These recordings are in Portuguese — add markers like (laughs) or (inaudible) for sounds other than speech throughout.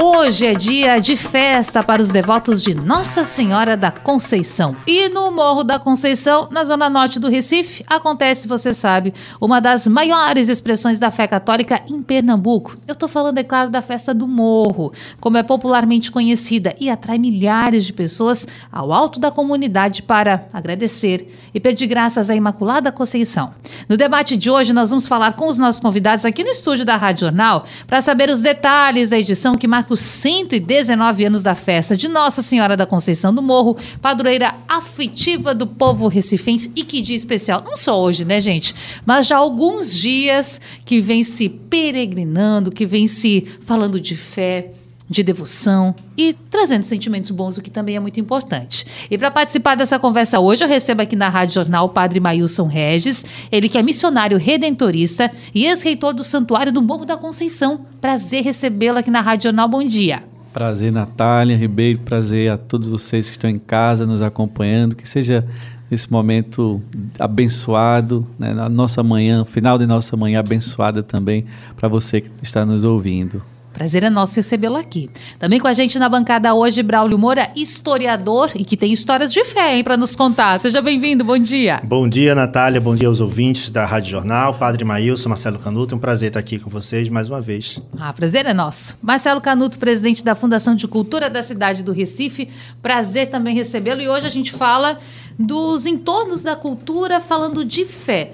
Hoje é dia de festa para os devotos de Nossa Senhora da Conceição. E no Morro da Conceição, na zona norte do Recife, acontece, você sabe, uma das maiores expressões da fé católica em Pernambuco. Eu estou falando, é claro, da festa do Morro, como é popularmente conhecida e atrai milhares de pessoas ao alto da comunidade para agradecer e pedir graças à Imaculada Conceição. No debate de hoje, nós vamos falar com os nossos convidados aqui no estúdio da Rádio Jornal para saber os detalhes da edição que marca os 119 anos da festa de Nossa Senhora da Conceição do Morro, padroeira afetiva do povo recifense. E que dia especial, não só hoje, né, gente, mas já alguns dias que vem se peregrinando, que vem se falando de fé, de devoção e trazendo sentimentos bons, o que também é muito importante. E para participar dessa conversa hoje, eu recebo aqui na Rádio Jornal o Padre Mailson Regis, ele que é missionário redentorista e ex-reitor do Santuário do Morro da Conceição. Prazer recebê-lo aqui na Rádio Jornal. Bom dia. Prazer, Natália Ribeiro. Prazer a todos vocês que estão em casa nos acompanhando. Que seja esse momento abençoado, né, na nossa manhã, final de nossa manhã abençoada também para você que está nos ouvindo. Prazer é nosso recebê-lo aqui. Também com a gente na bancada hoje, Braulio Moura, historiador e que tem histórias de fé para nos contar. Seja bem-vindo, bom dia. Bom dia, Natália, bom dia aos ouvintes da Rádio Jornal, Padre Maílson, Marcelo Canuto, um prazer estar aqui com vocês mais uma vez. Ah, prazer é nosso. Marcelo Canuto, presidente da Fundação de Cultura da cidade do Recife, prazer também recebê-lo e hoje a gente fala dos entornos da cultura falando de fé.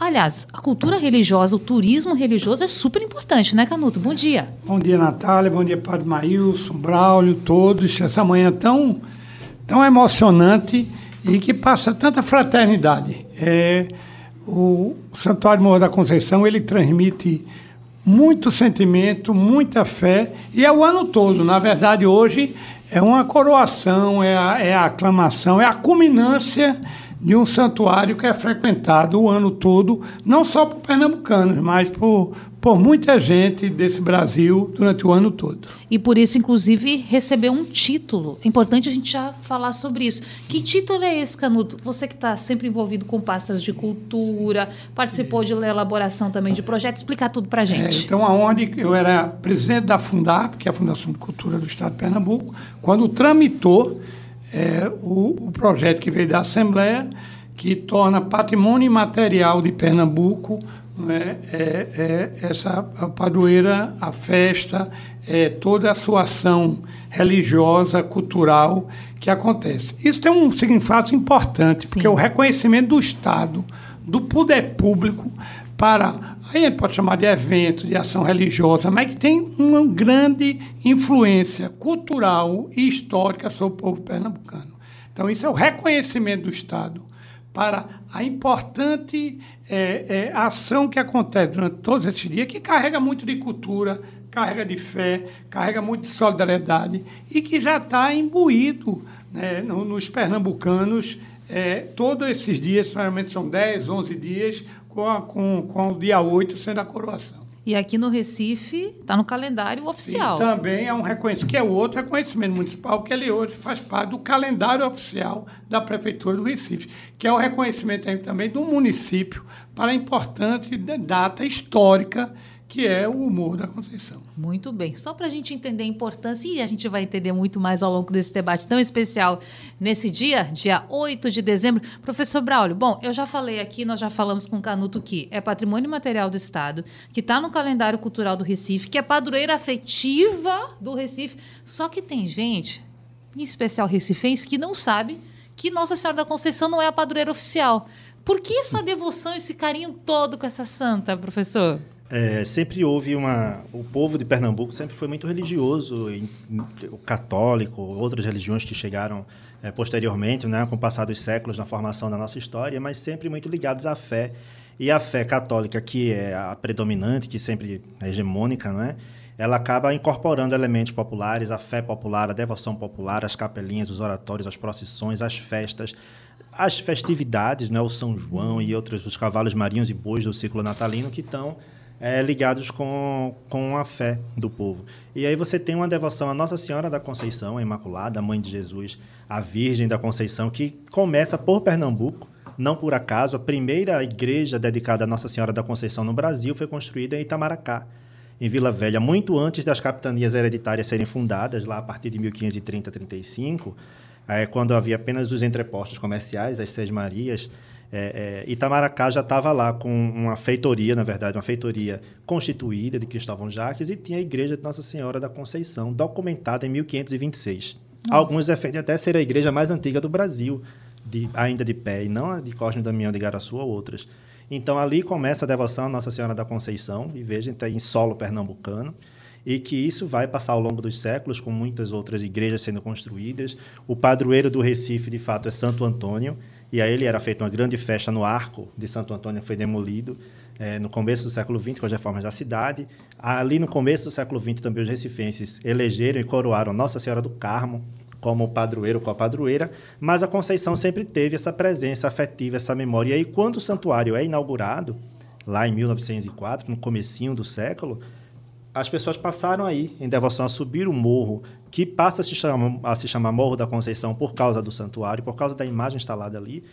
Aliás, a cultura religiosa, o turismo religioso é super importante, né, Canuto? Bom dia. Bom dia, Natália. Bom dia, Padre Maílson, Braulio, todos. Essa manhã tão, tão emocionante e que passa tanta fraternidade. É, o Santuário Morro da Conceição, ele transmite muito sentimento, muita fé, e é o ano todo. Na verdade, hoje é uma coroação, é a, é a aclamação, é a culminância de um santuário que é frequentado o ano todo, não só por pernambucanos, mas por, por muita gente desse Brasil durante o ano todo. E por isso, inclusive, recebeu um título. É importante a gente já falar sobre isso. Que título é esse, Canuto? Você que está sempre envolvido com pastas de cultura, participou de elaboração também de projetos, explicar tudo para a gente. É, então, aonde eu era presidente da Fundap, que é a Fundação de Cultura do Estado de Pernambuco, quando tramitou é, o, o projeto que veio da Assembleia, que torna patrimônio imaterial de Pernambuco né, é, é, essa padroeira, a festa, é, toda a sua ação religiosa, cultural que acontece. Isso tem um significado importante, Sim. porque é o reconhecimento do Estado, do poder público para aí a gente pode chamar de evento, de ação religiosa, mas que tem uma grande influência cultural e histórica sobre o povo pernambucano. Então, isso é o reconhecimento do Estado para a importante é, é, ação que acontece durante todos esses dias, que carrega muito de cultura, carrega de fé, carrega muito de solidariedade e que já está imbuído né, nos pernambucanos é, todos esses dias, geralmente são 10, 11 dias, com, a, com, com o dia 8 sendo a coroação. E aqui no Recife está no calendário oficial. E também é um reconhecimento, que é outro reconhecimento municipal, que ele hoje faz parte do calendário oficial da Prefeitura do Recife, que é o reconhecimento também do município para a importante data histórica que é o Morro da Conceição. Muito bem. Só para a gente entender a importância, e a gente vai entender muito mais ao longo desse debate tão especial nesse dia, dia 8 de dezembro. Professor Braulio, bom, eu já falei aqui, nós já falamos com o Canuto que é patrimônio material do Estado, que está no calendário cultural do Recife, que é padroeira afetiva do Recife. Só que tem gente, em especial recifense, que não sabe que Nossa Senhora da Conceição não é a padroeira oficial. Por que essa devoção, esse carinho todo com essa santa, professor? É, sempre houve uma. O povo de Pernambuco sempre foi muito religioso, em, o católico, outras religiões que chegaram é, posteriormente, né, com o passar dos séculos na formação da nossa história, mas sempre muito ligados à fé. E a fé católica, que é a predominante, que sempre é hegemônica, não é? ela acaba incorporando elementos populares, a fé popular, a devoção popular, as capelinhas, os oratórios, as procissões, as festas, as festividades, né, o São João e outros, os cavalos marinhos e bois do ciclo natalino que estão é, ligados com, com a fé do povo. E aí você tem uma devoção à Nossa Senhora da Conceição, a Imaculada, a Mãe de Jesus, a Virgem da Conceição, que começa por Pernambuco, não por acaso. A primeira igreja dedicada à Nossa Senhora da Conceição no Brasil foi construída em Itamaracá, em Vila Velha, muito antes das capitanias hereditárias serem fundadas, lá a partir de 1530, 35, é, quando havia apenas os entrepostos comerciais, as Seis Marias, é, é, Itamaracá já estava lá com uma feitoria, na verdade, uma feitoria constituída de Cristóvão Jaques e tinha a igreja de Nossa Senhora da Conceição, documentada em 1526. Nossa. Alguns defendem até ser a igreja mais antiga do Brasil, de, ainda de pé, e não a de Cosme Damião de Garaçu ou outras. Então ali começa a devoção a Nossa Senhora da Conceição, e veja, está em solo pernambucano e que isso vai passar ao longo dos séculos, com muitas outras igrejas sendo construídas. O padroeiro do Recife, de fato, é Santo Antônio, e aí ele era feita uma grande festa no arco de Santo Antônio, que foi demolido é, no começo do século XX, com as reformas da cidade. Ali no começo do século XX, também os recifenses elegeram e coroaram Nossa Senhora do Carmo como padroeiro com a padroeira, mas a Conceição sempre teve essa presença afetiva, essa memória. E aí, quando o santuário é inaugurado, lá em 1904, no comecinho do século, as pessoas passaram aí em devoção a subir o morro, que passa a se, chamar, a se chamar Morro da Conceição por causa do santuário, por causa da imagem instalada ali,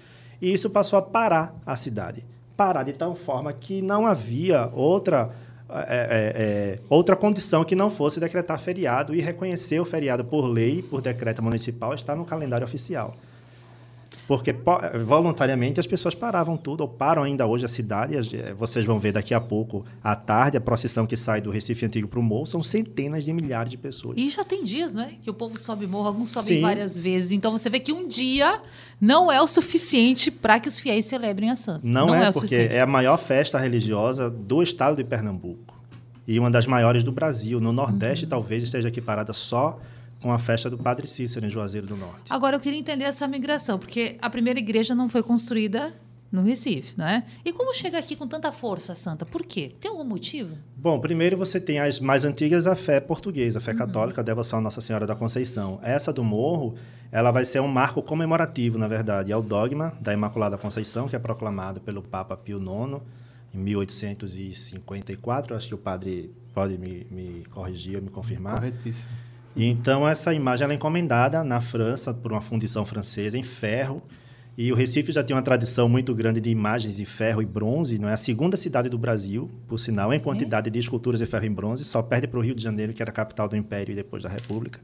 e isso passou a parar a cidade. Parar de tal forma que não havia outra, é, é, é, outra condição que não fosse decretar feriado e reconhecer o feriado por lei, por decreto municipal, está no calendário oficial. Porque voluntariamente as pessoas paravam tudo, ou param ainda hoje a cidade. Vocês vão ver daqui a pouco, à tarde, a procissão que sai do Recife Antigo para o morro, são centenas de milhares de pessoas. E já tem dias, né? Que o povo sobe morro, alguns sobem Sim. várias vezes. Então você vê que um dia não é o suficiente para que os fiéis celebrem a Santa. Não, não é, é porque é a maior festa religiosa do estado de Pernambuco. E uma das maiores do Brasil. No Nordeste, uhum. talvez esteja equiparada só com a festa do Padre Cícero em Juazeiro do Norte. Agora eu queria entender essa migração, porque a primeira igreja não foi construída no Recife, não é? E como chega aqui com tanta força, Santa? Por quê? Tem algum motivo? Bom, primeiro você tem as mais antigas, a fé portuguesa, a fé uhum. católica, a devoção à Nossa Senhora da Conceição. Essa do Morro, ela vai ser um marco comemorativo, na verdade. É o dogma da Imaculada Conceição, que é proclamado pelo Papa Pio IX em 1854. Acho que o padre pode me, me corrigir ou me confirmar. Corretíssimo. Então essa imagem é encomendada na França por uma fundição francesa em ferro. E o Recife já tem uma tradição muito grande de imagens em ferro e bronze, não é a segunda cidade do Brasil, por sinal, em quantidade de esculturas de ferro e bronze, só perde para o Rio de Janeiro, que era a capital do Império e depois da República.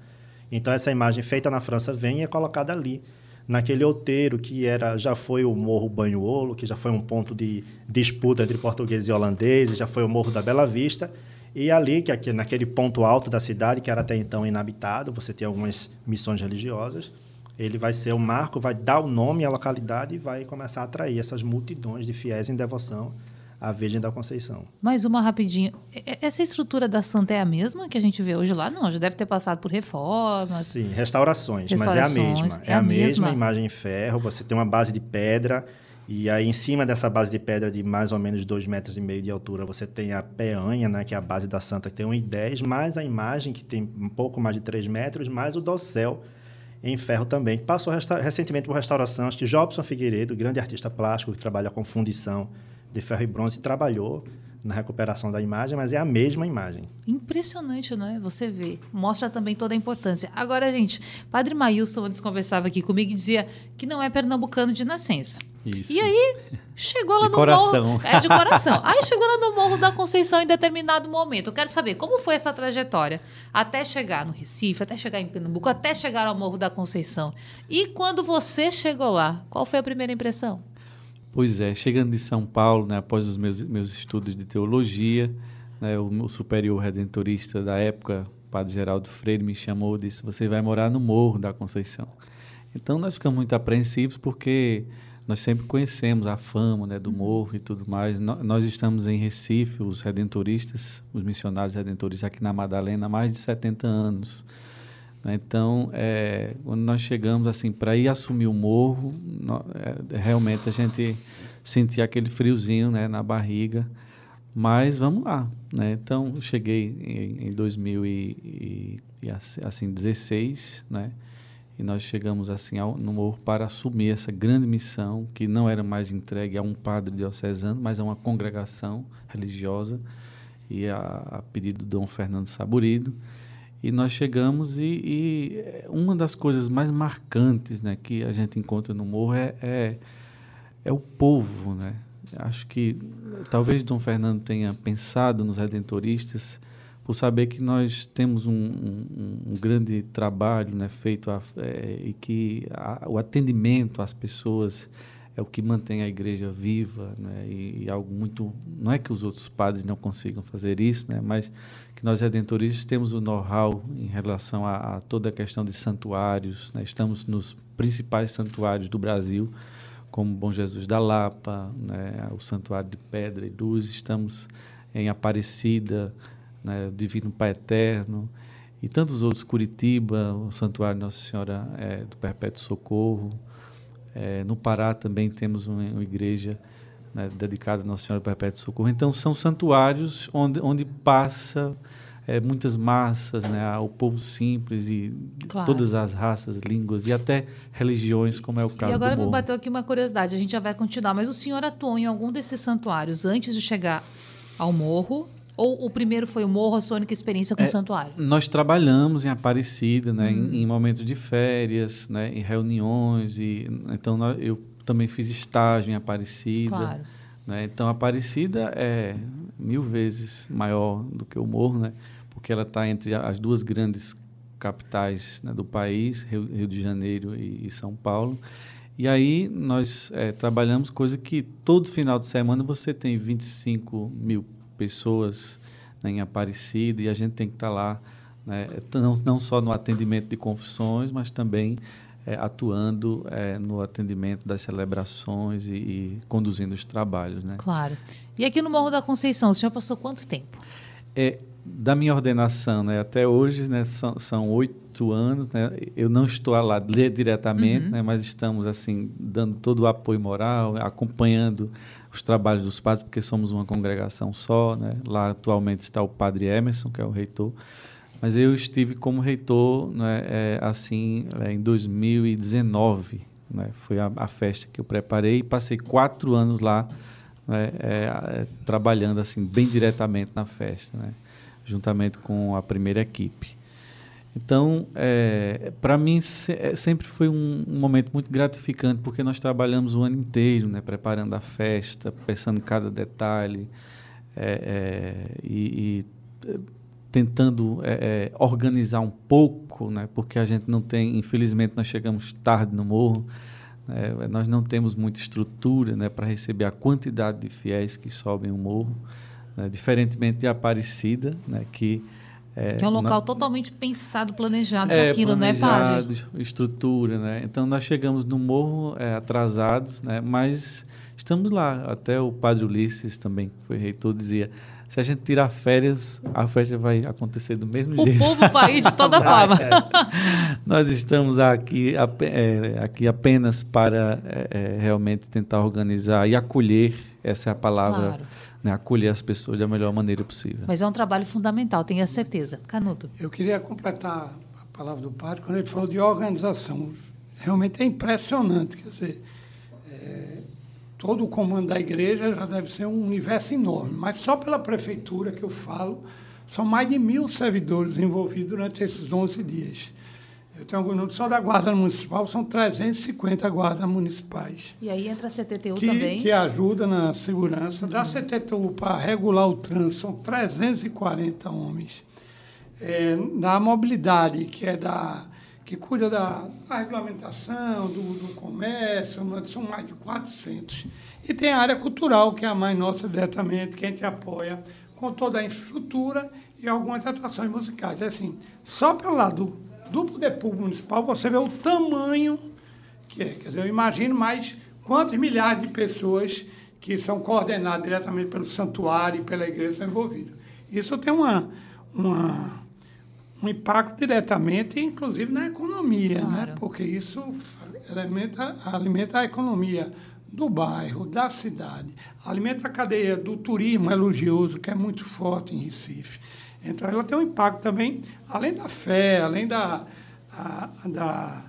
Então essa imagem feita na França vem e é colocada ali, naquele outeiro que era já foi o Morro Banhuolo, que já foi um ponto de disputa entre portugueses e holandeses, já foi o Morro da Bela Vista, e ali, que aqui, naquele ponto alto da cidade, que era até então inabitado, você tem algumas missões religiosas, ele vai ser o marco, vai dar o nome à localidade e vai começar a atrair essas multidões de fiéis em devoção à Virgem da Conceição. Mais uma rapidinho. Essa estrutura da Santa é a mesma que a gente vê hoje lá? Não, já deve ter passado por reformas. Sim, restaurações, restaurações mas é a mesma. É, é a, mesma. mesma imagem em ferro, você tem uma base de pedra, e aí, em cima dessa base de pedra de mais ou menos 2 metros e meio de altura, você tem a peanha, né, que é a base da santa, que tem 1,10, mais a imagem, que tem um pouco mais de 3 metros, mais o dossel em ferro também, passou recentemente por restauração. Acho que Jobson Figueiredo, grande artista plástico, que trabalha com fundição de ferro e bronze, trabalhou na recuperação da imagem, mas é a mesma imagem. Impressionante, não é? Você vê. Mostra também toda a importância. Agora, gente, Padre Maílson antes conversava aqui comigo e dizia que não é pernambucano de nascença. Isso. E aí, chegou lá de no coração. morro... É, de coração. aí chegou lá no Morro da Conceição em determinado momento. Eu quero saber como foi essa trajetória até chegar no Recife, até chegar em Pernambuco, até chegar ao Morro da Conceição. E quando você chegou lá, qual foi a primeira impressão? Pois é, chegando de São Paulo, né, após os meus, meus estudos de teologia, né, o, o superior redentorista da época, o padre Geraldo Freire, me chamou e disse: Você vai morar no Morro da Conceição. Então nós ficamos muito apreensivos porque nós sempre conhecemos a fama né, do morro e tudo mais. No, nós estamos em Recife, os redentoristas, os missionários redentoristas aqui na Madalena há mais de 70 anos. Né? Então, é, quando nós chegamos assim para ir assumir o morro, é, realmente a gente sentia aquele friozinho né, na barriga. Mas vamos lá, né? Então, cheguei em, em 2016, né? E nós chegamos assim ao, no morro para assumir essa grande missão que não era mais entregue a um padre diocesano, mas a uma congregação religiosa e a, a pedido de Dom Fernando Saburido. E nós chegamos e, e, uma das coisas mais marcantes né, que a gente encontra no morro é, é, é o povo, né? Acho que talvez Dom Fernando tenha pensado nos redentoristas por saber que nós temos um, um, um grande trabalho né, feito a, é, e que a, o atendimento às pessoas é o que mantém a igreja viva né, e, e, algo muito não é que os outros padres não consigam fazer isso né, mas que nós redentoristas temos o know-how em relação a, a, toda a questão de santuários né, estamos nos principais santuários do Brasil como Bom Jesus da Lapa, né, o Santuário de Pedra e Luz, estamos em Aparecida, né, o Divino Pai Eterno, e tantos outros, Curitiba, o Santuário Nossa Senhora é, do Perpétuo Socorro. É, no Pará também temos uma, uma igreja né, dedicada a Nossa Senhora do Perpétuo Socorro. Então, são santuários onde, onde passa é, muitas massas, né, o povo simples e claro. todas as raças, línguas e até religiões, como é o caso do E agora me bateu aqui uma curiosidade, a gente já vai continuar, mas o senhor atuou em algum desses santuários antes de chegar ao morro? Ou o primeiro foi o morro, a sua única experiência com é, o santuário? Nós trabalhamos em Aparecida, né, hum. em, em, momentos de férias, né, em reuniões. e Então, nós, eu também fiz estágio em Aparecida. Claro. Né? Então, Aparecida é mil vezes maior do que o Morro, né? porque ela está entre as duas grandes capitais né, do país, Rio, Rio, de Janeiro e, e, São Paulo. E aí nós é, trabalhamos coisa que todo final de semana você tem 25 mil pessoas né, em Aparecida e a gente tem que estar tá lá, né, não, não só no atendimento de confissões, mas também é, atuando é, no atendimento das celebrações e, e, conduzindo os trabalhos. Né? Claro. E aqui no Morro da Conceição, o senhor passou quanto tempo? É, da minha ordenação né, até hoje, né, são, são oito anos. Né, eu não estou lá diretamente, uhum. né, mas estamos assim dando todo o apoio moral, acompanhando os trabalhos dos padres, porque somos uma congregação só. Né, lá atualmente está o padre Emerson, que é o reitor. Mas eu estive como reitor né, é, assim é, em 2019. Né, foi a, a, festa que eu preparei e passei quatro anos lá né, é, trabalhando assim bem diretamente na festa, né, juntamente com a primeira equipe. Então, é, para mim se, é, sempre foi um, um, momento muito gratificante porque nós trabalhamos o ano inteiro, né, preparando a festa, pensando em cada detalhe é, e, e tentando é, é, organizar um pouco, né, porque a gente não tem, infelizmente, nós chegamos tarde no morro, né, nós não temos muita estrutura né, para receber a quantidade de fiéis que sobem o morro, né, diferentemente de Aparecida, né, que é, é um local na, totalmente pensado, planejado é, para aquilo, não é, Padre? estrutura, né? Então nós chegamos no morro é, atrasados, né? Mas estamos lá. Até o Padre Ulisses também, que foi reitor, dizia se a gente tirar férias, a festa vai acontecer do mesmo o jeito. O povo vai de toda (laughs) forma. Nós estamos aqui, é, aqui apenas para é, é, realmente tentar organizar e acolher, essa é a palavra, claro. né, acolher as pessoas da melhor maneira possível. Mas é um trabalho fundamental, tenho a certeza. Canuto. Eu queria completar a palavra do padre quando ele falou de organização. Realmente é impressionante, quer dizer, é, todo o comando da igreja já deve ser um universo enorme. Mas só pela prefeitura que eu falo, são mais de mil servidores envolvidos durante esses 11 dias. Eu tenho alguns números, só da Guarda Municipal são 350 guardas municipais. E aí entra a CTTU que, também? Que ajuda na segurança. Da CTTU para regular o trânsito são 340 homens. É, da mobilidade, que é da que cuida da, da regulamentação, do, do, comércio, são mais de 400. E tem a área cultural, que é a mais nossa diretamente, que a gente apoia com toda a infraestrutura e algumas atrações musicais. É assim, só pelo lado do poder público municipal, você vê o tamanho que é. Quer dizer, eu imagino mais quantos milhares de pessoas que são coordenadas diretamente pelo santuário e pela igreja são envolvidas. Isso tem uma, uma um impacto diretamente, inclusive na economia, né? claro. né? porque isso alimenta, alimenta a economia do bairro, da cidade, alimenta a cadeia do turismo elogioso, que é muito forte em Recife. Então, ela tem um impacto também, além da fé, além da, a, da,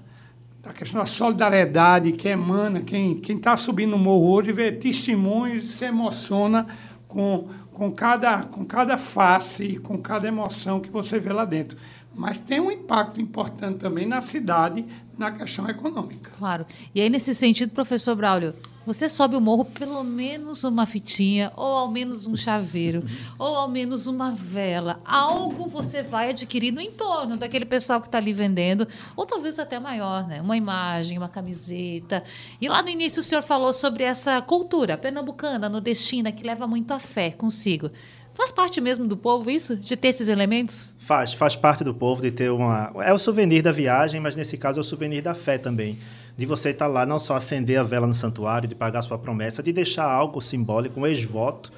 da questão da solidariedade que emana, quem está subindo o morro hoje vê testemunhos, se emociona com, com, cada, com cada face, com cada emoção que você vê lá dentro. Mas tem um impacto importante também na cidade, na questão econômica. Claro. E aí, nesse sentido, professor Braulio, você sobe o morro pelo menos uma fitinha, ou ao menos um chaveiro, (laughs) ou ao menos uma vela. Algo você vai adquirir no entorno daquele pessoal que está ali vendendo, ou talvez até maior, né? Uma imagem, uma camiseta. E lá no início o senhor falou sobre essa cultura pernambucana, nordestina, que leva muito a fé consigo. Faz parte mesmo do povo isso? De ter esses elementos? Faz, faz parte do povo de ter uma. É o souvenir da viagem, mas nesse caso é o souvenir da fé também de você estar lá, não só acender a vela no santuário, de pagar sua promessa, de deixar algo simbólico, um ex-voto,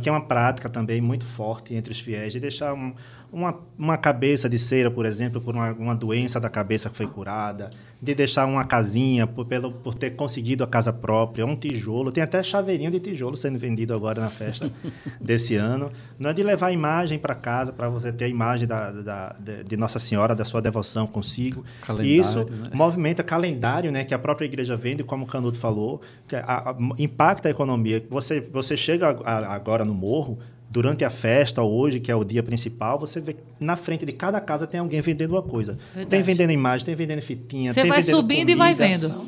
que é uma prática também muito forte entre os fiéis, de deixar um, uma, uma cabeça de cera, por exemplo, por uma, uma doença da cabeça que foi curada, de deixar uma casinha por, pelo, por ter conseguido a casa própria, um tijolo. Tem até chaveirinho de tijolo sendo vendido agora na festa (laughs) desse ano. Não é de levar a imagem para casa, para você ter a imagem da, da, de Nossa Senhora, da sua devoção consigo. Calendário, Isso né? movimenta calendário, né, que a própria igreja vende, como o Canuto falou, que a, a, impacta a economia. Você, você chega agora no morro, durante a festa, hoje, que é o dia principal, você vê na frente de cada casa tem alguém vendendo uma coisa. Verdade. Tem vendendo imagem, tem vendendo fitinha, você tem vai subindo comida, e vai vendo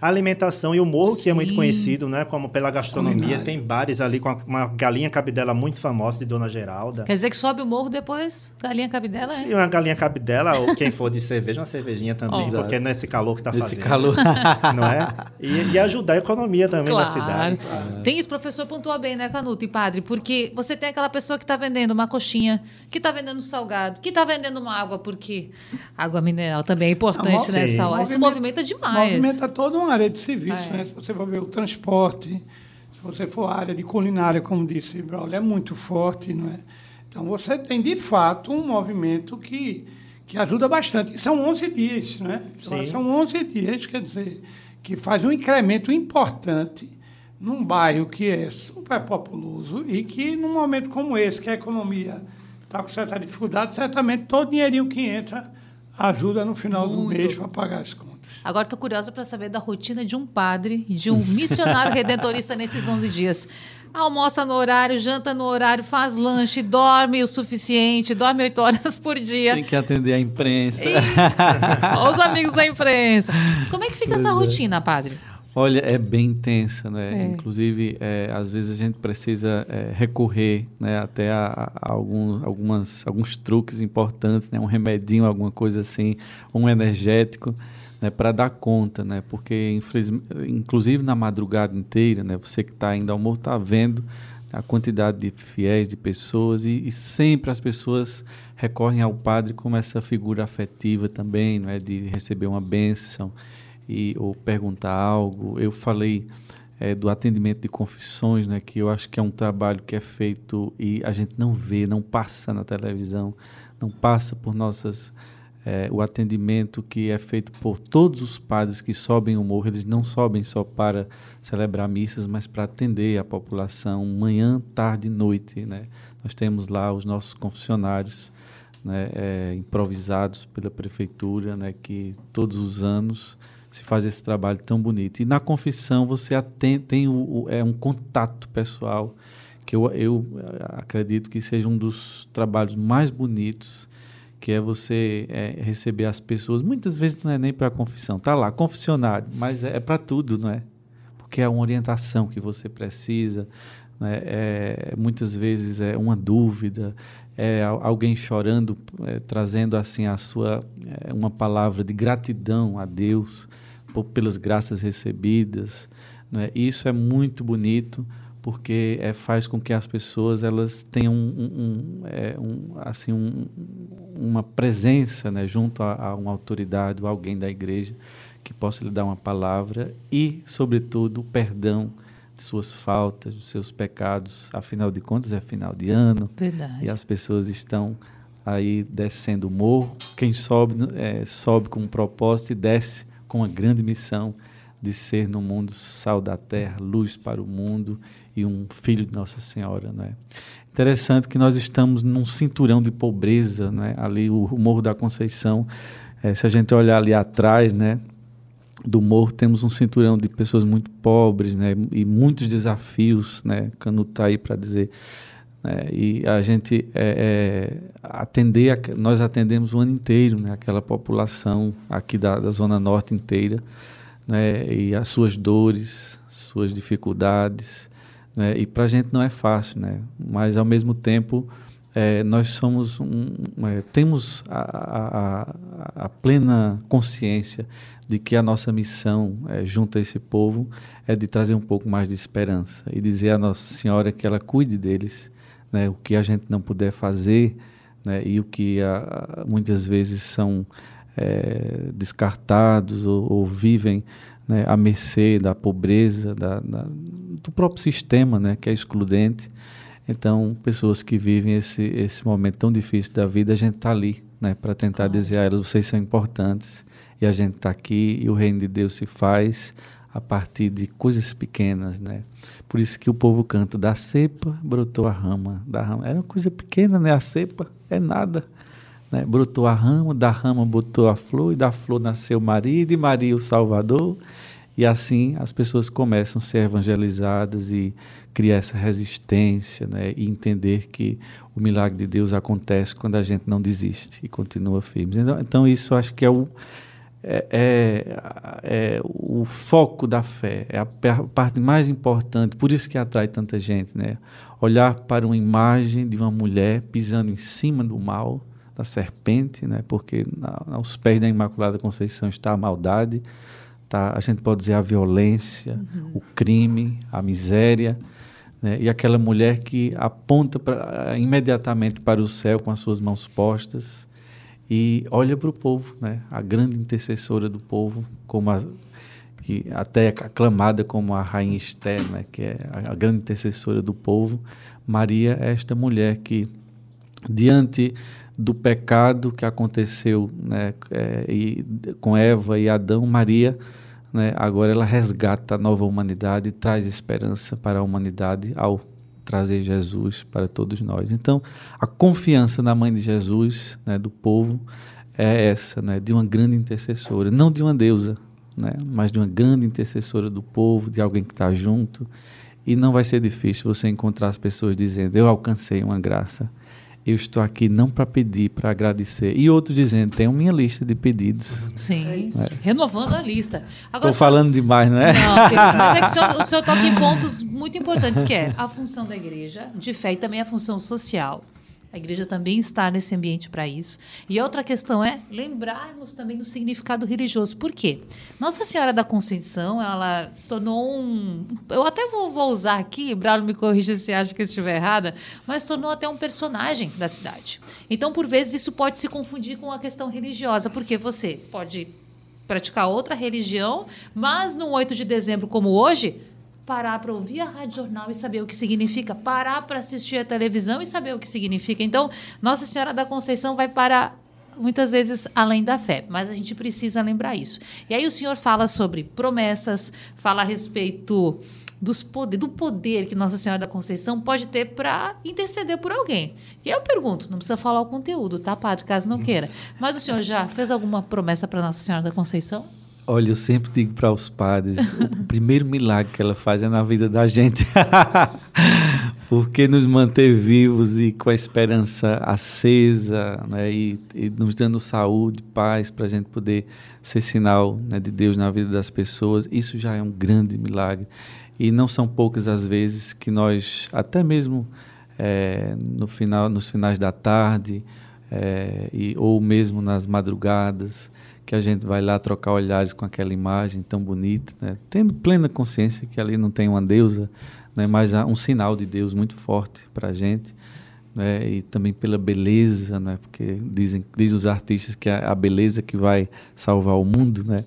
a alimentação e o morro, Sim. que é muito conhecido, né? Como pela gastronomia. Tem bares ali com uma galinha cabidela muito famosa de Dona Geralda. Quer dizer que sobe o morro depois, galinha cabidela? Sim, é? uma galinha cabidela, ou quem for de cerveja, uma cervejinha também, oh. porque não é esse calor que está fazendo. Esse calor. (laughs) Não é? E, e, ajudar a economia também claro. da cidade. Claro. Tem isso, professor pontua bem, né, Canuto e Padre? Porque você tem aquela pessoa que está vendendo uma coxinha, que está vendendo salgado, que está vendendo uma água, porque água mineral também é importante nessa hora. Isso movimenta demais. Movimenta toda uma área de serviço, é. né? Se você for ver o transporte, se você for a área de culinária, como disse Braulio, é muito forte, não é? Então, você tem, de fato, um movimento que, que ajuda bastante. E são 11 dias, né? Sim. São 11 dias, quer dizer, que faz um incremento importante num bairro que é super populoso e que, num momento como esse, que a economia está com certa dificuldade, certamente todo dinheirinho que entra ajuda no final Muito. do mês para pagar as contas. Agora estou curiosa para saber da rotina de um padre, de um missionário (laughs) redentorista nesses 11 dias. Almoça no horário, janta no horário, faz lanche, dorme o suficiente, dorme oito horas por dia. Tem que atender a imprensa. Os amigos da imprensa. Como é que fica essa é. rotina, padre? Olha, é bem intensa, né? É. Inclusive, é, às vezes a gente precisa é, recorrer né, até a, a alguns, algumas, alguns truques importantes, né? Um remedinho, alguma coisa assim, um energético né, para dar conta, né, porque inclusive na madrugada inteira, né, você que está ainda ao morro está vendo a quantidade de fiéis, de pessoas e, e, sempre as pessoas recorrem ao padre como essa figura afetiva também, não é, de receber uma bênção e ou perguntar algo. Eu falei é, do atendimento de confissões, né, que eu acho que é um trabalho que é feito e a gente não vê, não passa na televisão, não passa por nossas é, o atendimento que é feito por todos os padres que sobem o morro, eles não sobem só para celebrar missas, mas para atender a população manhã, tarde e noite. Né? Nós temos lá os nossos confessionários né, é, improvisados pela prefeitura, né, que todos os anos se faz esse trabalho tão bonito. E na confissão você atende, tem o, o, é um contato pessoal que eu, eu acredito que seja um dos trabalhos mais bonitos que é você é, receber as pessoas. Muitas vezes não é nem para confissão, tá lá, confessionário, mas é, é para tudo, não é? Porque é uma orientação que você precisa, né? é, muitas vezes é uma dúvida, é alguém chorando, é, trazendo assim a sua é, uma palavra de gratidão a Deus por, pelas graças recebidas. Né? Isso é muito bonito porque é, faz com que as pessoas elas tenham um, um, é, um assim um, uma presença né, junto a, a, uma autoridade ou alguém da igreja que possa lhe dar uma palavra e, sobretudo, o perdão de suas faltas, dos seus pecados. Afinal de contas, é final de ano Verdade. e as pessoas estão aí descendo o morro. Quem sobe é, sobe com um propósito e desce com uma grande missão de ser no mundo sal da terra, luz para o mundo e um filho de Nossa Senhora, né? Interessante que nós estamos num cinturão de pobreza, né? Ali o, o Morro da Conceição, é, se a gente olhar ali atrás, né? do morro temos um cinturão de pessoas muito pobres, né, e muitos desafios, né, Canuto está aí para dizer, né, e a gente é, é, atender, a, nós atendemos o ano inteiro, né, aquela população aqui da, da zona norte inteira, né, e as suas dores, suas dificuldades, né, e para a gente não é fácil, né, mas ao mesmo tempo é, nós somos um, é, temos a, a, a, plena consciência de que a nossa missão é, junto a esse povo é de trazer um pouco mais de esperança e dizer à Nossa Senhora que ela cuide deles, né, o que a gente não puder fazer né, e o que a, muitas vezes são é, descartados ou, ou vivem né, à mercê da pobreza, da, da, do próprio sistema né, que é excludente. Então, pessoas que vivem esse, esse momento tão difícil da vida, a gente está ali né, para tentar dizer a elas: vocês são importantes e a gente está aqui e o reino de Deus se faz a partir de coisas pequenas, né? Por isso que o povo canta: da cepa brotou a rama, da rama. Era uma coisa pequena, né? A cepa é nada. Né? Brotou a rama, da rama botou a flor, e da flor nasceu Maria, e Maria o Salvador. E assim as pessoas começam a ser evangelizadas e criar essa resistência né? e entender que o milagre de Deus acontece quando a gente não desiste e continua firme. Então, então isso acho que é o, é, é, é, o foco da fé, é a parte mais importante, por isso que atrai tanta gente. Né? Olhar para uma imagem de uma mulher pisando em cima do mal, da serpente, né? porque na, aos pés da Imaculada Conceição está a maldade tá? a gente pode dizer a violência, uhum. o crime, a miséria, né? e aquela mulher que aponta pra, imediatamente para o céu com as suas mãos postas e olha para o povo, né? a grande intercessora do povo, como a, que até aclamada como a rainha Esther, né? que é a, a grande intercessora do povo. Maria é esta mulher que, diante do pecado que aconteceu né, é, e, com Eva e Adão, Maria né, agora ela resgata a nova humanidade e traz esperança para a humanidade ao trazer Jesus para todos nós. Então, a confiança na mãe de Jesus, né, do povo, é essa, né, de uma grande intercessora, não de uma deusa, né, mas de uma grande intercessora do povo, de alguém que está junto. E não vai ser difícil você encontrar as pessoas dizendo: Eu alcancei uma graça eu estou aqui não para pedir, para agradecer. E outro dizendo, tenho minha lista de pedidos. Sim, é. renovando a lista. Estou falando demais, não (laughs) é? Não, mas é que o senhor, o senhor toca em pontos muito importantes, que é a função da igreja de fé e também a função social. A igreja também está nesse ambiente para isso. E outra questão é lembrarmos também do significado religioso. Por quê? Nossa Senhora da Conceição, ela se tornou um. Eu até vou, vou usar aqui, Braulio me corrija se acha que eu estiver errada, mas tornou até um personagem da cidade. Então, por vezes, isso pode se confundir com a questão religiosa, porque você pode praticar outra religião, mas no 8 de dezembro, como hoje, parar para ouvir a rádio jornal e saber o que significa, parar para assistir a televisão e saber o que significa. Então, Nossa Senhora da Conceição vai para muitas vezes além da fé, mas a gente precisa lembrar isso. E aí o senhor fala sobre promessas, fala a respeito dos poder, do poder que Nossa Senhora da Conceição pode ter para interceder por alguém. E eu pergunto, não precisa falar o conteúdo, tá, padre, caso não queira. Mas o senhor já fez alguma promessa para Nossa Senhora da Conceição? Olha, eu sempre digo para os padres, o (laughs) primeiro milagre que ela faz é na vida da gente. (laughs) Porque nos manter vivos e com a esperança acesa, né? e, e nos dando saúde, paz, para a gente poder ser sinal né, de Deus na vida das pessoas, isso já é um grande milagre. E não são poucas as vezes que nós, até mesmo é, no final, nos finais da tarde, é, e, ou mesmo nas madrugadas, que a gente vai lá trocar olhares com aquela imagem tão bonita, né? tendo plena consciência que ali não tem uma deusa, né? mas há um sinal de Deus muito forte para a gente. Né? E também pela beleza, né? porque dizem diz os artistas que é a beleza que vai salvar o mundo, né?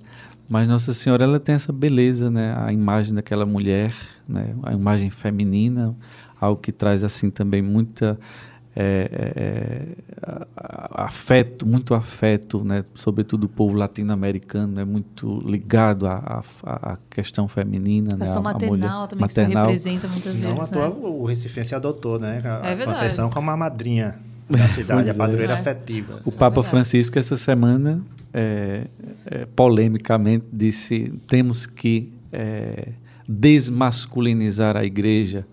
Mas Nossa Senhora ela tem essa beleza, né? A imagem daquela mulher, né? A imagem feminina, algo que traz assim também muita é, é, é afeto, muito afeto, né? sobretudo o povo latino-americano é muito ligado à, à, à questão feminina. A questão né? maternal a também maternal. que representa muitas vezes. Não, né? o Recifense adotou né? a, é Conceição como a madrinha (laughs) da cidade, a é. padroeira É. afetiva. O Papa. Francisco, essa semana, é, é, polemicamente, disse temos que é, desmasculinizar a igreja,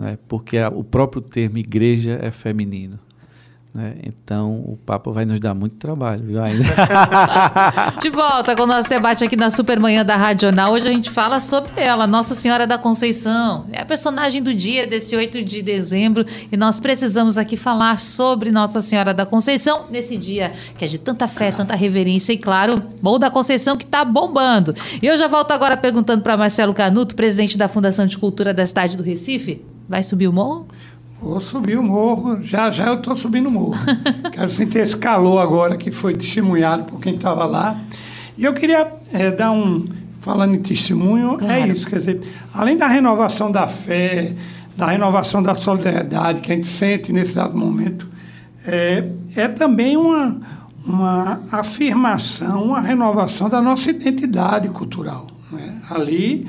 né, porque a- o próprio termo igreja é feminino. né? Então, o Papa vai nos dar muito trabalho, viu. (laughs) De volta com o nosso debate aqui na Supermanhã da Radional. Hoje a gente fala sobre ela, Nossa Senhora da Conceição. É a personagem do dia desse 8 de dezembro e nós precisamos aqui falar sobre Nossa Senhora da Conceição nesse dia que é de tanta fé, tanta reverência e, claro, bom da Conceição que tá bombando. E eu já volto agora perguntando para Marcelo Canuto, presidente da Fundação de Cultura da cidade do Recife. Vai subir o morro? Vou subir o morro, já já eu estou subindo o morro. (laughs) Quero sentir esse calor agora que foi testemunhado por quem estava lá. E eu queria eh, dar um. Falando em testemunho, Claro. é isso, quer dizer, além da renovação da fé, da renovação da solidariedade que a gente sente nesse dado momento, é, é também uma, uma afirmação, uma renovação da nossa identidade cultural. né? Ali,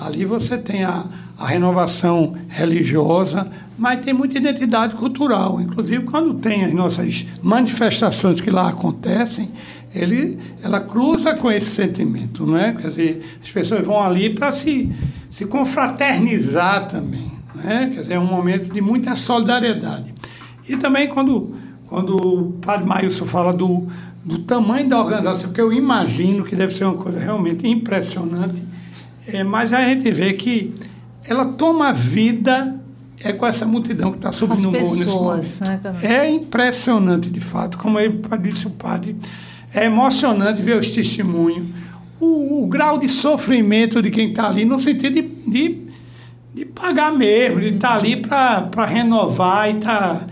ali você tem a, a renovação religiosa, mas tem muita identidade cultural. Inclusive, quando tem as nossas manifestações que lá acontecem, ele, ela cruza com esse sentimento, não é? Quer dizer, as pessoas vão ali para se, se confraternizar também, é? Quer dizer, é um momento de muita solidariedade. E também quando, quando o padre Maílson fala do, do tamanho da organização, porque eu imagino que deve ser uma coisa realmente impressionante, é, mas a gente vê que ela toma vida é com essa multidão que está subindo As o morro nesse momento. né? É impressionante, de fato, como ele disse o padre. É emocionante ver os testemunhos, o, o grau de sofrimento de quem está ali, no sentido de, de, de pagar mesmo, de estar ali para renovar e estar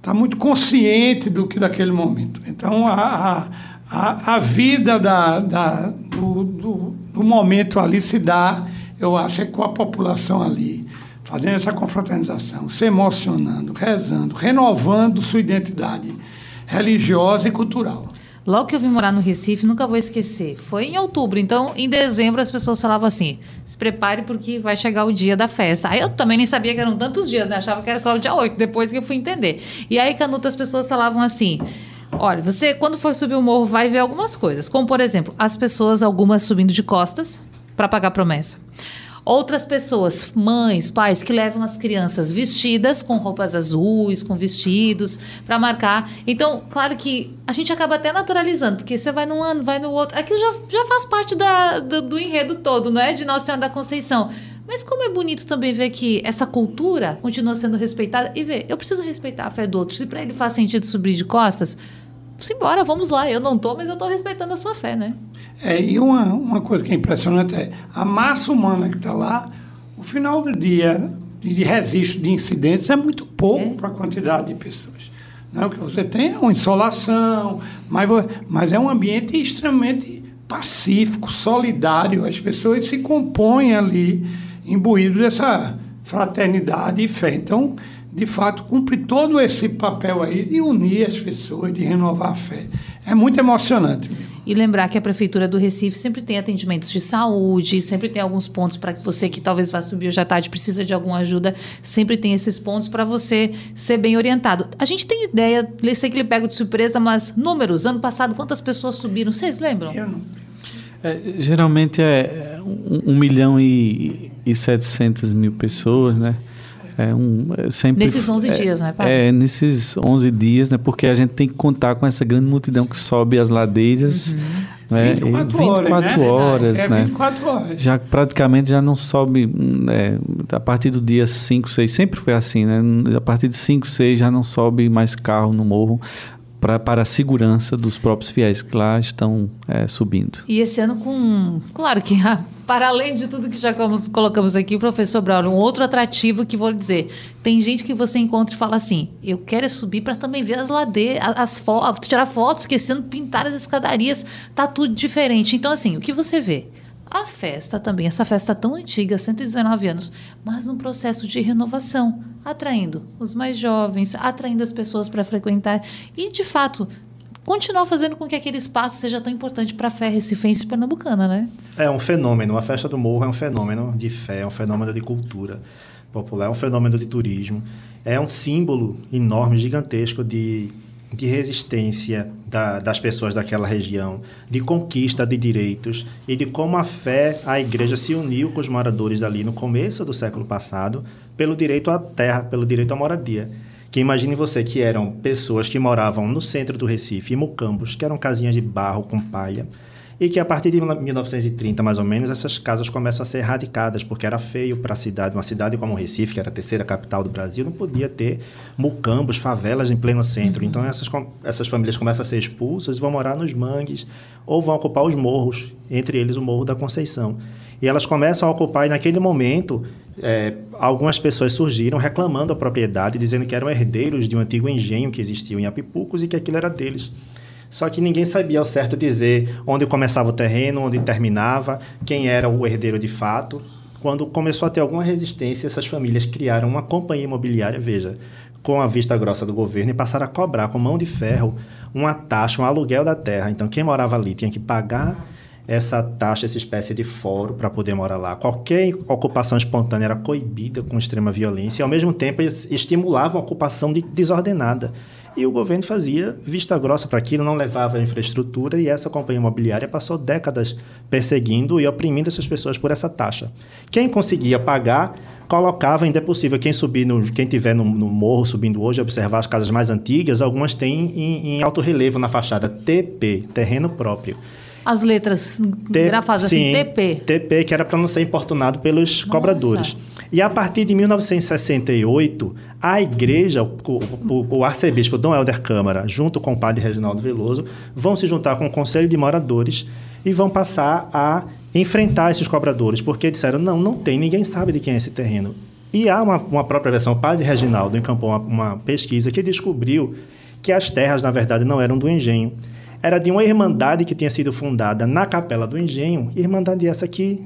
tá muito consciente do que daquele momento. Então, a, a, a, a vida da, da, do, do, do momento ali se dá, eu acho, é com a população ali fazendo essa confraternização, se emocionando, rezando, renovando sua identidade religiosa e cultural. Logo que eu vim morar no Recife, nunca vou esquecer. Foi em outubro, então em dezembro as pessoas falavam assim: se prepare porque vai chegar o dia da festa. Aí eu também nem sabia que eram tantos dias, né? Achava que era só o dia 8, depois que eu fui entender. E aí, Canuta, as pessoas falavam assim. Olha, você quando for subir o morro vai ver algumas coisas, como por exemplo, as pessoas algumas subindo de costas para pagar promessa. Outras pessoas, mães, pais, que levam as crianças vestidas com roupas azuis, com vestidos, para marcar. Então, claro que a gente acaba até naturalizando, porque você vai num ano, vai no outro. Aquilo já, já faz parte da, do, do enredo todo, né? De Nossa Senhora da Conceição. Mas como é bonito também ver que essa cultura continua sendo respeitada e ver, eu preciso respeitar a fé do outro. Se para ele faz sentido subir de costas, simbora, vamos lá. Eu não tô, mas eu tô respeitando a sua fé, né? É, e uma, uma coisa que é impressionante é a massa humana que está lá, o final do dia de registro de incidentes é muito pouco para a quantidade de pessoas. Não, o que você tem é uma insolação, mas, mas é um ambiente extremamente pacífico, solidário. As pessoas se compõem ali, imbuídos dessa fraternidade e fé. Então, de fato, cumpre todo esse papel aí de unir as pessoas, de renovar a fé. É muito emocionante mesmo. E lembrar que a Prefeitura do Recife sempre tem atendimentos de saúde, sempre tem alguns pontos para que você que talvez vá subir hoje à tarde precisa de alguma ajuda, sempre tem esses pontos para você ser bem orientado. A gente tem ideia, eu sei que ele pega de surpresa, mas números, ano passado, quantas pessoas subiram? Vocês lembram? Eu não, É, geralmente é um, um milhão e, e 700 mil pessoas, né? É um, é sempre, Nesses 11 é, dias, né, Paulo? É, nesses 11 dias, né? Porque a gente tem que contar com essa grande multidão que sobe as ladeiras. Né? 24 e horas, 24 né? horas, é né? 24 horas. Já praticamente já não sobe hum, é, a partir do dia 5, 6, sempre foi assim, né? A partir de 5, 6 já não sobe mais carro no morro pra, para a segurança dos próprios fiéis que lá estão é, subindo. E esse ano com, claro que ah, para além de tudo que já colocamos- aqui, professor Braulio, um outro atrativo que vou dizer, tem gente que você encontra e fala assim, eu quero é subir para também ver as ladeiras, as fotos, tirar fotos, esquecendo pintar as escadarias, tá tudo diferente. Então assim, o que você vê? A festa também, essa festa tão antiga, 119 anos, mas num processo de renovação, atraindo os mais jovens, atraindo as pessoas para frequentar e, de fato, continuar fazendo com que aquele espaço seja tão importante para a fé recifense e pernambucana, né? É um fenômeno. A festa do morro é um fenômeno de fé, é um fenômeno de cultura popular, é um fenômeno de turismo. é um símbolo enorme, gigantesco de, de resistência da, das pessoas daquela região, de conquista de direitos e de como a fé, a igreja se uniu com os moradores dali no começo do século passado pelo direito à terra, pelo direito à moradia. Que imagine você que eram pessoas que moravam no centro do Recife, em Mucambos, que eram casinhas de barro com palha, e que a partir de 1930, mais ou menos, essas casas começam a ser erradicadas, porque era feio para a cidade. Uma cidade como Recife, que era a terceira capital do Brasil, não podia ter mucambos, favelas em pleno centro. Uhum. Então, essas, essas famílias começam a ser expulsas e vão morar nos mangues ou vão ocupar os morros, entre eles o Morro da Conceição. E elas começam a ocupar, e naquele momento, é, algumas pessoas surgiram reclamando a propriedade, dizendo que eram herdeiros de um antigo engenho que existia em Apipucos e que aquilo era deles. Só que ninguém sabia ao certo dizer onde começava o terreno, onde terminava, quem era o herdeiro de fato. Quando começou a ter alguma resistência, essas famílias criaram uma companhia imobiliária, veja, com a vista grossa do governo e passaram a cobrar com mão de ferro uma taxa, um aluguel da terra. Então, quem morava ali tinha que pagar essa taxa, essa espécie de foro para poder morar lá. Qualquer ocupação espontânea era coibida com extrema violência e, ao mesmo tempo, estimulava a ocupação de desordenada. E o governo fazia vista grossa para aquilo, não levava a infraestrutura e essa companhia imobiliária passou décadas perseguindo e oprimindo essas pessoas por essa taxa. Quem conseguia pagar colocava ainda é possível quem subir no, quem tiver no, no, morro subindo hoje observar as casas mais antigas algumas têm em, em alto relevo na fachada TP terreno próprio as letras T, grafadas assim, TP. TP, que era para não ser importunado pelos Nossa. cobradores. E a partir de 1968, a igreja, o, o, o, arcebispo Dom Helder Câmara, junto com o padre Reginaldo Veloso, vão se juntar com o conselho de moradores e vão passar a enfrentar esses cobradores, porque disseram: não, não tem, ninguém sabe de quem é esse terreno. E há uma, uma própria versão, o padre Reginaldo encampou uma, uma pesquisa que descobriu que as terras, na verdade, não eram do engenho. Era de uma irmandade que tinha sido fundada na capela do engenho, irmandade essa que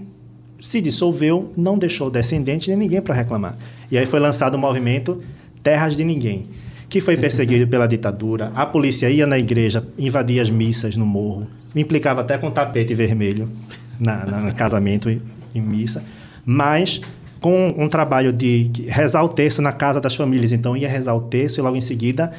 se dissolveu, não deixou descendente nem ninguém para reclamar. E aí foi lançado o movimento Terras de Ninguém, que foi perseguido pela ditadura. A polícia ia na igreja, invadia as missas no morro, implicava até com tapete vermelho na, na no casamento e em missa, mas com um trabalho de rezar o terço na casa das famílias. Então ia rezar o terço e logo em seguida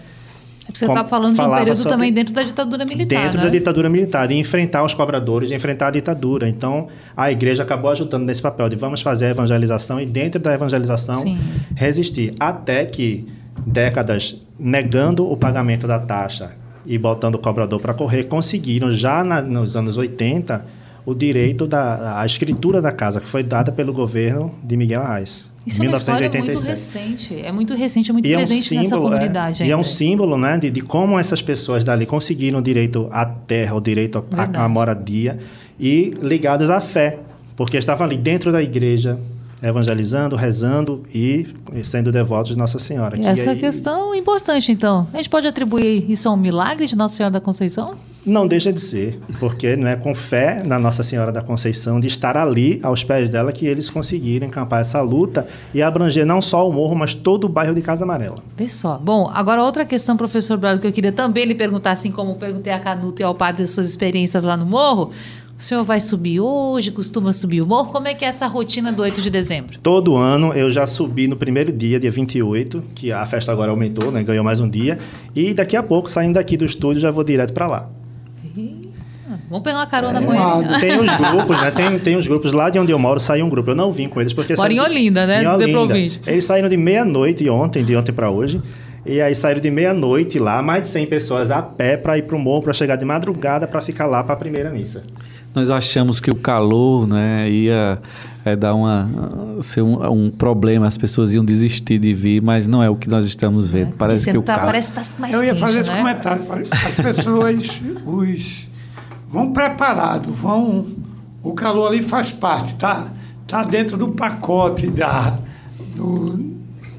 você está falando de um período também dentro da ditadura militar. Dentro né? da ditadura militar, de enfrentar os cobradores, enfrentar a ditadura. Então, a igreja acabou ajudando nesse papel de vamos fazer a evangelização e, dentro da evangelização, Sim. resistir. Até que, décadas negando o pagamento da taxa e botando o cobrador para correr, conseguiram, já na, nos anos 80, o direito da a escritura da casa, que foi dada pelo governo de Miguel Arraes. Isso 1987. é muito recente, é muito recente, é muito e presente é um símbolo, nessa comunidade. É, e é um símbolo né, de, de como essas pessoas dali conseguiram o direito à terra, o direito à, à moradia e ligados à fé, porque estavam ali dentro da igreja, evangelizando, rezando e sendo devotos de Nossa Senhora. E essa aí... questão é importante, então. A gente pode atribuir isso a um milagre de Nossa Senhora da Conceição? Não deixa de ser, porque não é com fé na Nossa Senhora da Conceição de estar ali aos pés dela que eles conseguiram encampar essa luta e abranger não só o morro, mas todo o bairro de Casa Amarela. Vê só. Bom, agora outra questão, professor Brado, que eu queria também lhe perguntar, assim como perguntei a Canuto e ao padre suas experiências lá no morro. O senhor vai subir hoje? Costuma subir o morro? Como é que é essa rotina do 8 de dezembro? Todo ano eu já subi no primeiro dia, dia 28, que a festa agora aumentou, né? ganhou mais um dia. E daqui a pouco, saindo daqui do estúdio, já vou direto para lá. Vamos pegar uma carona é, com ele. Tem os grupos, né? Tem, tem os grupos lá de onde eu moro, saiu um grupo. Eu não vim com eles porque... Mora em Olinda, né? Em Olinda. Eles saíram de meia-noite ontem, de ontem para hoje. E aí saíram de meia-noite lá, mais de 100 pessoas a pé para ir para o morro, para chegar de madrugada para ficar lá para a primeira missa. Nós achamos que o calor né, ia é, dar uma, ser um, um, problema, as pessoas iam desistir de vir, mas não é o que nós estamos vendo. É, parece que o tá, calor... Parece que tá mais Eu ia quente, fazer né? esse comentário. As pessoas, os vão preparado, vão. O calor ali faz parte, tá? Tá dentro do pacote da. Do,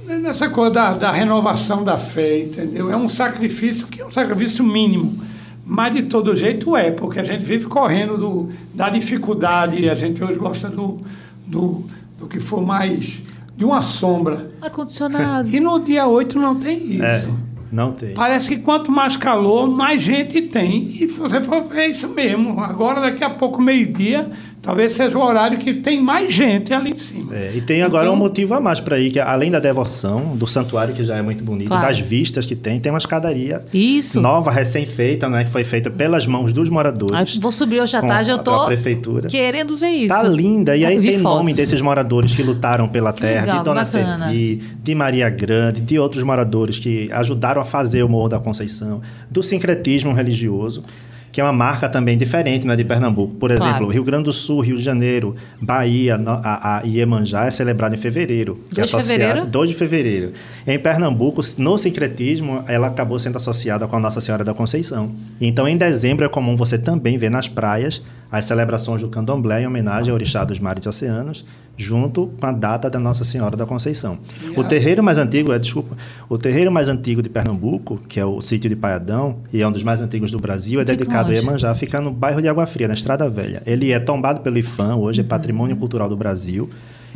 nessa coisa da, da renovação da fé, entendeu? É um sacrifício que é um sacrifício mínimo. Mas de todo jeito é, porque a gente vive correndo do, da dificuldade, a gente hoje gosta do, do, do que for mais de uma sombra. Ar-condicionado. E no dia 8 não tem isso. É. Não tem. Parece que quanto mais calor, mais gente tem. E você for ver isso mesmo. Agora, daqui a pouco, meio-dia, talvez seja o horário que tem mais gente ali em cima. É, e tem agora então, um motivo a mais para ir, que é, além da devoção, do santuário, que já é muito bonito, claro. das vistas que tem, tem uma escadaria Isso. nova, recém-feita, né, que foi feita pelas mãos dos moradores. Ah, vou subir hoje à tarde, eu tô prefeitura. querendo ver isso. Tá linda. E aí tem fotos. nome desses moradores que lutaram pela terra, Legal, de Dona Servi, de Maria Grande, de outros moradores que ajudaram a fazer o Morro da Conceição, do sincretismo religioso que é uma marca também diferente né, de Pernambuco. Por exemplo, claro. Rio Grande do Sul, Rio de Janeiro, Bahia, a, a Iemanjá é celebrado em fevereiro. 2 de fevereiro? 2 de fevereiro. Em Pernambuco, no sincretismo, ela acabou sendo associada com a Nossa Senhora da Conceição. Então, em dezembro é comum você também ver nas praias as celebrações do candomblé em homenagem ao orixá dos mares e oceanos, junto com a data da Nossa Senhora da Conceição. O terreiro mais antigo, é, desculpa, o terreiro mais antigo de Pernambuco, que é o sítio de Paiadão, e é um dos mais antigos do Brasil, é dedicado a Iemanjá, fica no bairro de Água Fria, na Estrada Velha. Ele é tombado pelo IFAM, hoje é Patrimônio Cultural do Brasil,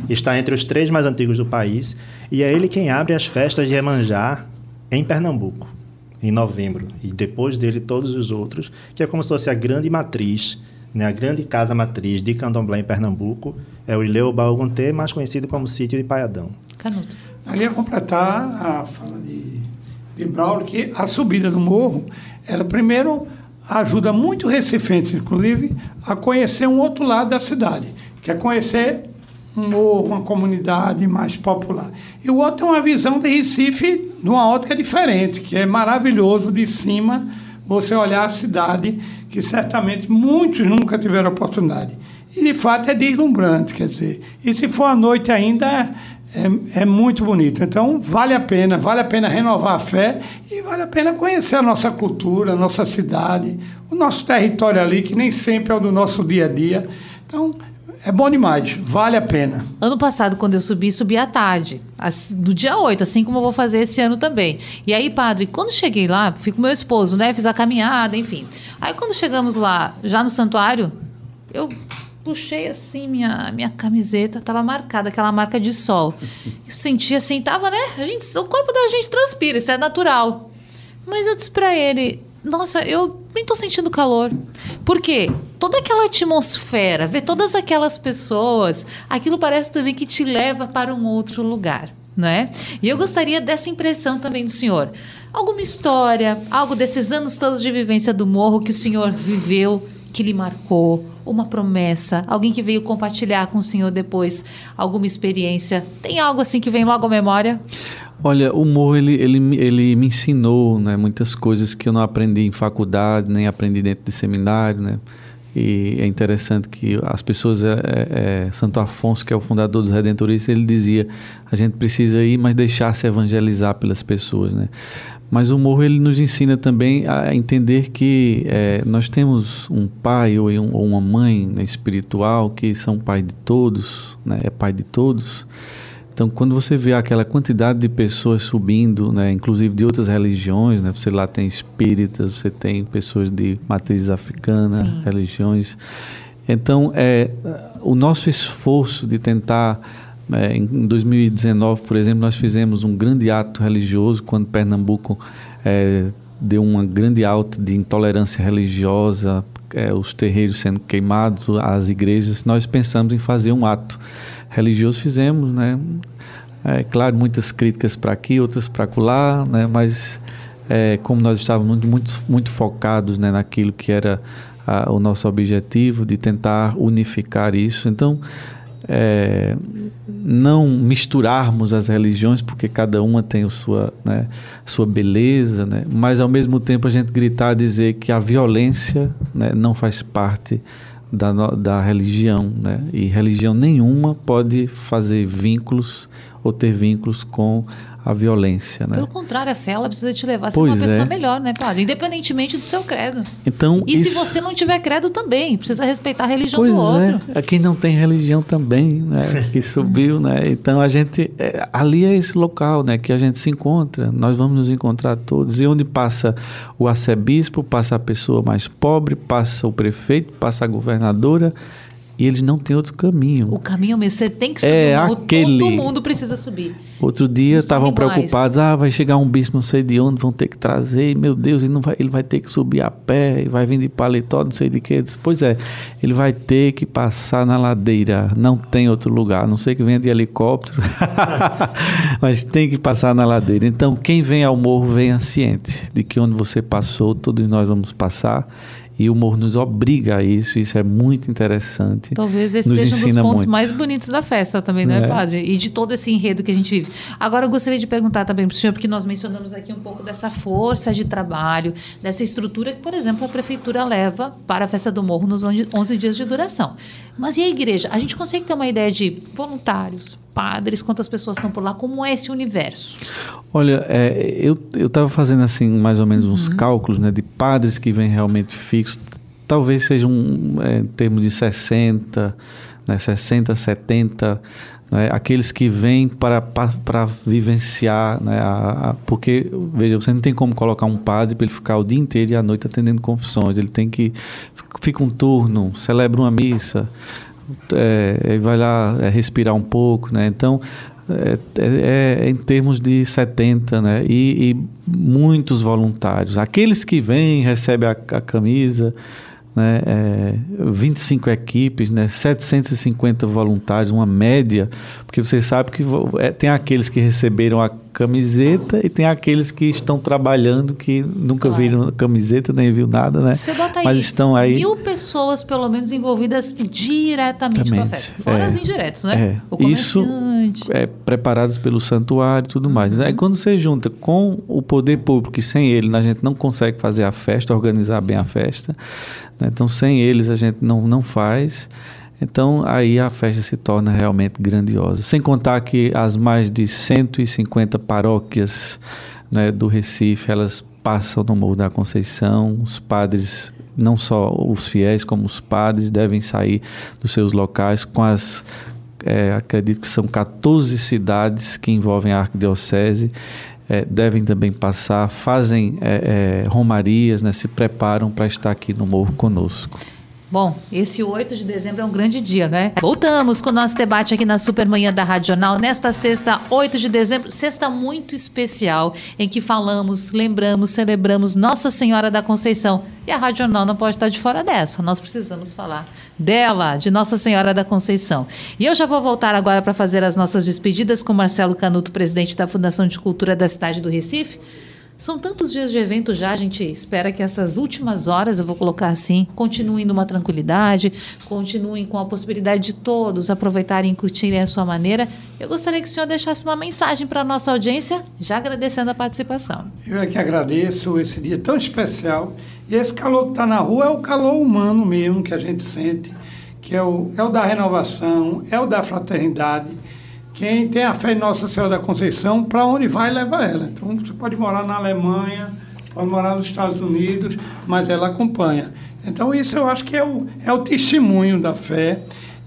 está entre os três mais antigos do país, e é ele quem abre as festas de Iemanjá em Pernambuco, em novembro, e depois dele todos os outros, que é como se fosse a grande matriz né, a grande casa matriz de candomblé em Pernambuco é o Ileu Baogunté, mais conhecido como Sítio de Paiadão. Canuto. Ali ia completar a fala de, de Braulio, que a subida do morro, ela primeiro ajuda muito recifenses, inclusive, a conhecer um outro lado da cidade, que é conhecer um morro, uma comunidade mais popular. E o outro é uma visão de Recife de uma ótica diferente, que é maravilhoso de cima você olhar a cidade que certamente muitos nunca tiveram oportunidade. E de fato é deslumbrante, quer dizer. E se for à noite ainda, é, é, muito bonito. Então, vale a pena, vale a pena renovar a fé e vale a pena conhecer a nossa cultura, a nossa cidade, o nosso território ali, que nem sempre é o do nosso dia a dia. Então, é bom demais, vale a pena. Ano passado, quando eu subi, subi à tarde, do dia 8, assim como eu vou fazer esse ano também. E aí, padre, quando cheguei lá, fui com meu esposo, né? Fiz a caminhada, enfim. Aí, quando chegamos lá, já no santuário, eu puxei assim minha, minha camiseta, tava marcada, aquela marca de sol. Eu senti assim, tava, né? A gente, o corpo da gente transpira, isso é natural. Mas eu disse pra ele, nossa, eu nem tô sentindo calor. Por quê? Toda aquela atmosfera, ver todas aquelas pessoas, aquilo parece também que te leva para um outro lugar, não é? E eu gostaria dessa impressão também do senhor. Alguma história, algo desses anos todos de vivência do morro que o senhor viveu, que lhe marcou, uma promessa, alguém que veio compartilhar com o senhor depois alguma experiência. Tem algo assim que vem logo à memória? Olha, o morro ele, ele, ele me ensinou né, muitas coisas que eu não aprendi em faculdade, nem aprendi dentro de seminário, né? E é interessante que as pessoas, é, é, é, Santo Afonso, que é o fundador dos Redentoristas, ele dizia: a gente precisa ir, mas deixar-se evangelizar pelas pessoas, né? Mas o morro ele nos ensina também a entender que é, nós temos um pai ou, um, ou uma mãe né, espiritual que são pai de todos, né? É pai de todos. Então, quando você vê aquela quantidade de pessoas subindo, né, inclusive de outras religiões, né, você lá tem espíritas, você tem pessoas de matriz africana, Sim. religiões. Então, é, o nosso esforço de tentar. É, em 2019, por exemplo, nós fizemos um grande ato religioso quando Pernambuco é, deu uma grande alta de intolerância religiosa, é, os terreiros sendo queimados, as igrejas. Nós pensamos em fazer um ato religioso fizemos, né? É claro, muitas críticas para aqui, outras para lá, né? Mas é, como nós estávamos muito, muito, muito focados né, naquilo que era a, o nosso objetivo de tentar unificar isso, então é, não misturarmos as religiões porque cada uma tem a sua, né, sua beleza, né? mas ao mesmo tempo a gente gritar dizer que a violência né, não faz parte da, da religião, né? E religião nenhuma pode fazer vínculos ou ter vínculos com a violência, né? Pelo contrário, a fé ela precisa te levar a ser pois uma pessoa é. melhor, né, padre? Independentemente do seu credo. Então, e isso... se você não tiver credo também, precisa respeitar a religião pois do outro. É. Quem não tem religião também, né? Que (laughs) subiu, né? Então a gente é, ali é esse local, né? Que a gente se encontra. Nós vamos nos encontrar todos e onde passa o arcebispo, passa a pessoa mais pobre, passa o prefeito, passa a governadora e eles não têm outro caminho. O caminho mesmo, você tem que subir É morro, aquele. todo mundo precisa subir. Outro dia estavam preocupados, ah, vai chegar um bispo não sei de onde, vão ter que trazer, e, meu Deus, ele, não vai, ele vai ter que subir a pé, e vai vir de paletó, não sei de quê. Eu disse, pois é, ele vai ter que passar na ladeira, não tem outro lugar, a não sei que venha de helicóptero, (laughs) mas tem que passar na ladeira. Então, quem vem ao morro, venha ciente de que onde você passou, todos nós vamos passar, e o morro nos obriga a isso, isso é muito interessante. Talvez esse Nos seja um dos pontos muito. mais bonitos da festa também, não é, É. padre? E de todo esse enredo que a gente vive. Agora, eu gostaria de perguntar também para o senhor, porque nós mencionamos aqui um pouco dessa força de trabalho, dessa estrutura que, por exemplo, a prefeitura leva para a festa do morro nos 11 dias de duração. Mas e a igreja? A gente consegue ter uma ideia de voluntários, padres, quantas pessoas estão por lá? Como é esse universo? Olha, é, eu eu estava fazendo assim mais ou menos Uhum. uns cálculos, né, de padres que vêm realmente fixos. Talvez seja um é, em termos de 60, né, 60, 70, né, aqueles que vêm para pa- para vivenciar, né, a, a- porque veja, você não tem como colocar um padre para ele ficar o dia inteiro e à noite atendendo confissões. Ele tem que fica um turno, celebra uma missa, é, é, vai lá é, respirar um pouco, né? Então é, é- é em termos de 70, né? E, e muitos voluntários. Aqueles que vêm, recebem a, a camisa, né? É, 25 equipes, né? 750 voluntários, uma média, porque você sabe que é, tem aqueles que receberam a camiseta e tem aqueles que estão trabalhando que nunca Claro. viram a camiseta nem viu nada, né? Você bota aí, Mas estão aí mil pessoas, pelo menos, envolvidas diretamente com a festa. Fora é. as indiretas, né? É. O Isso é, preparados pelo santuário e tudo mais. Uhum. Aí quando você junta com o poder público, que sem ele a gente não consegue fazer a festa, organizar bem a festa, né? então sem eles a gente não, não faz. Então aí a festa se torna realmente grandiosa. Sem contar que as mais de 150 paróquias né, do Recife, elas passam no Morro da Conceição, os padres, não só os fiéis, como os padres devem sair dos seus locais com as é, acredito que são 14 cidades que envolvem a arquidiocese, é, devem também passar, fazem é, é, romarias, né, se preparam para estar aqui no morro conosco. Bom, esse 8 de dezembro é um grande dia, né? Voltamos com o nosso debate aqui na Supermanhã da Rádio Jornal, nesta sexta, 8 de dezembro, sexta muito especial, em que falamos, lembramos, celebramos Nossa Senhora da Conceição. E a Rádio Jornal não pode estar de fora dessa, nós precisamos falar dela, de Nossa Senhora da Conceição. E eu já vou voltar agora para fazer as nossas despedidas com Marcelo Canuto, presidente da Fundação de Cultura da cidade do Recife. São tantos dias de evento já, a gente espera que essas últimas horas, eu vou colocar assim, continuem numa tranquilidade, continuem com a possibilidade de todos aproveitarem e curtirem a sua maneira. Eu gostaria que o senhor deixasse uma mensagem para a nossa audiência, já agradecendo a participação. Eu é que agradeço esse dia tão especial. E esse calor que está na rua é o calor humano mesmo que a gente sente, que é o, é o da renovação, é o da fraternidade. Quem tem a fé em Nossa Senhora da Conceição, para onde vai, leva ela. Então, você pode morar na Alemanha, pode morar nos Estados Unidos, mas ela acompanha. Então, isso eu acho que é o, é o testemunho da fé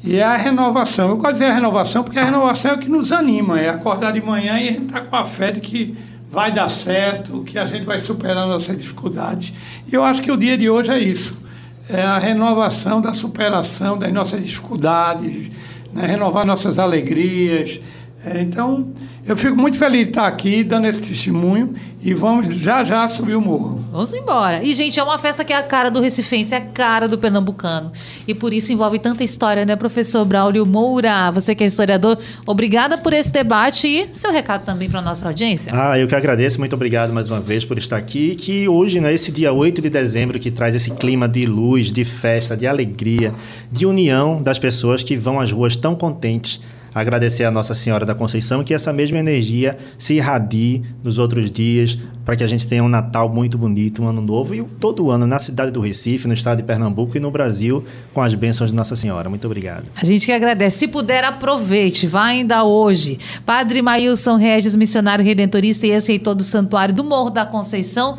e é a renovação. Eu de dizer a renovação porque a renovação é o que nos anima, é acordar de manhã e gente está com a fé de que vai dar certo, que a gente vai superar nossas dificuldades. E eu acho que o dia de hoje é isso. É a renovação da superação das nossas dificuldades, né? renovar nossas alegrias. É, então, eu fico muito feliz de estar aqui dando esse testemunho e vamos já já subir o morro. Vamos embora. E, gente, é uma festa que é a cara do recifense, é a cara do pernambucano. E por isso envolve tanta história, né, professor Braulio Moura? Você que é historiador, obrigada por esse debate e seu recado também para nossa audiência. Ah, eu que agradeço, muito obrigado mais uma vez por estar aqui. Que hoje, né, esse dia 8 de dezembro, que traz esse clima de luz, de festa, de alegria, de união das pessoas que vão às ruas tão contentes. Agradecer a Nossa Senhora da Conceição que essa mesma energia se irradie nos outros dias para que a gente tenha um Natal muito bonito, um ano novo e todo ano na cidade do Recife, no estado de Pernambuco e no Brasil com as bênçãos de Nossa Senhora. Muito obrigado. A gente que agradece. Se puder, aproveite. Vá ainda hoje. Padre Maílson Regis, missionário redentorista e ex-reitor do Santuário do Morro da Conceição.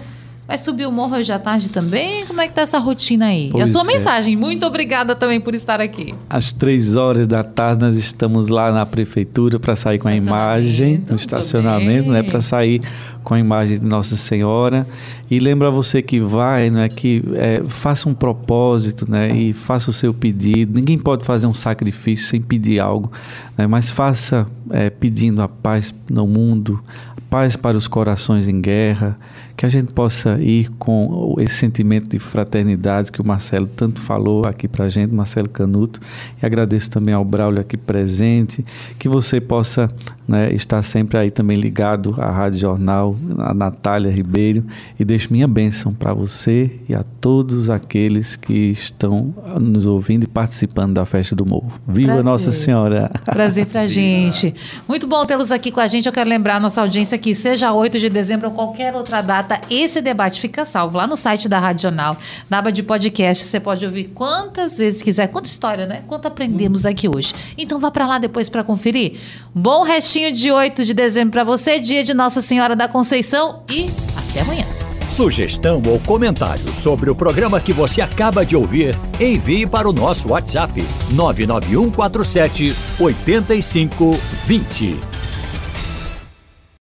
Vai subir o morro hoje à tarde também? Como é que tá essa rotina aí? e a Pois sua é. mensagem. Muito obrigada também por estar aqui. Às três horas da tarde nós estamos lá na prefeitura para sair com a imagem no estacionamento, né, para sair com a imagem de Nossa Senhora. E lembra você que vai, né, que é, faça um propósito né, e faça o seu pedido. Ninguém pode fazer um sacrifício sem pedir algo, né, mas faça é, pedindo a paz no mundo, paz para os corações em guerra, que a gente possa ir com esse sentimento de fraternidade que o Marcelo tanto falou aqui para a gente, Marcelo Canuto, e agradeço também ao Braulio aqui presente, que você possa né, estar sempre aí também ligado à Rádio Jornal, a Natália Ribeiro, e deixo minha bênção para você e a todos aqueles que estão nos ouvindo e participando da Festa do Morro. Viva Prazer. Nossa Senhora! Prazer para a (laughs) gente. Muito bom tê-los aqui com a gente. Eu quero lembrar a nossa audiência que seja 8 de dezembro ou qualquer outra data, esse debate fica salvo lá no site da Rádio Jornal, na aba de podcast. Você pode ouvir quantas vezes quiser. Quanta história, né? Quanto aprendemos aqui hoje. Então vá para lá depois para conferir. Bom restinho de 8 de dezembro para você, dia de Nossa Senhora da Conceição e até amanhã. Sugestão ou comentário sobre o programa que você acaba de ouvir, envie para o nosso WhatsApp 99147 8520.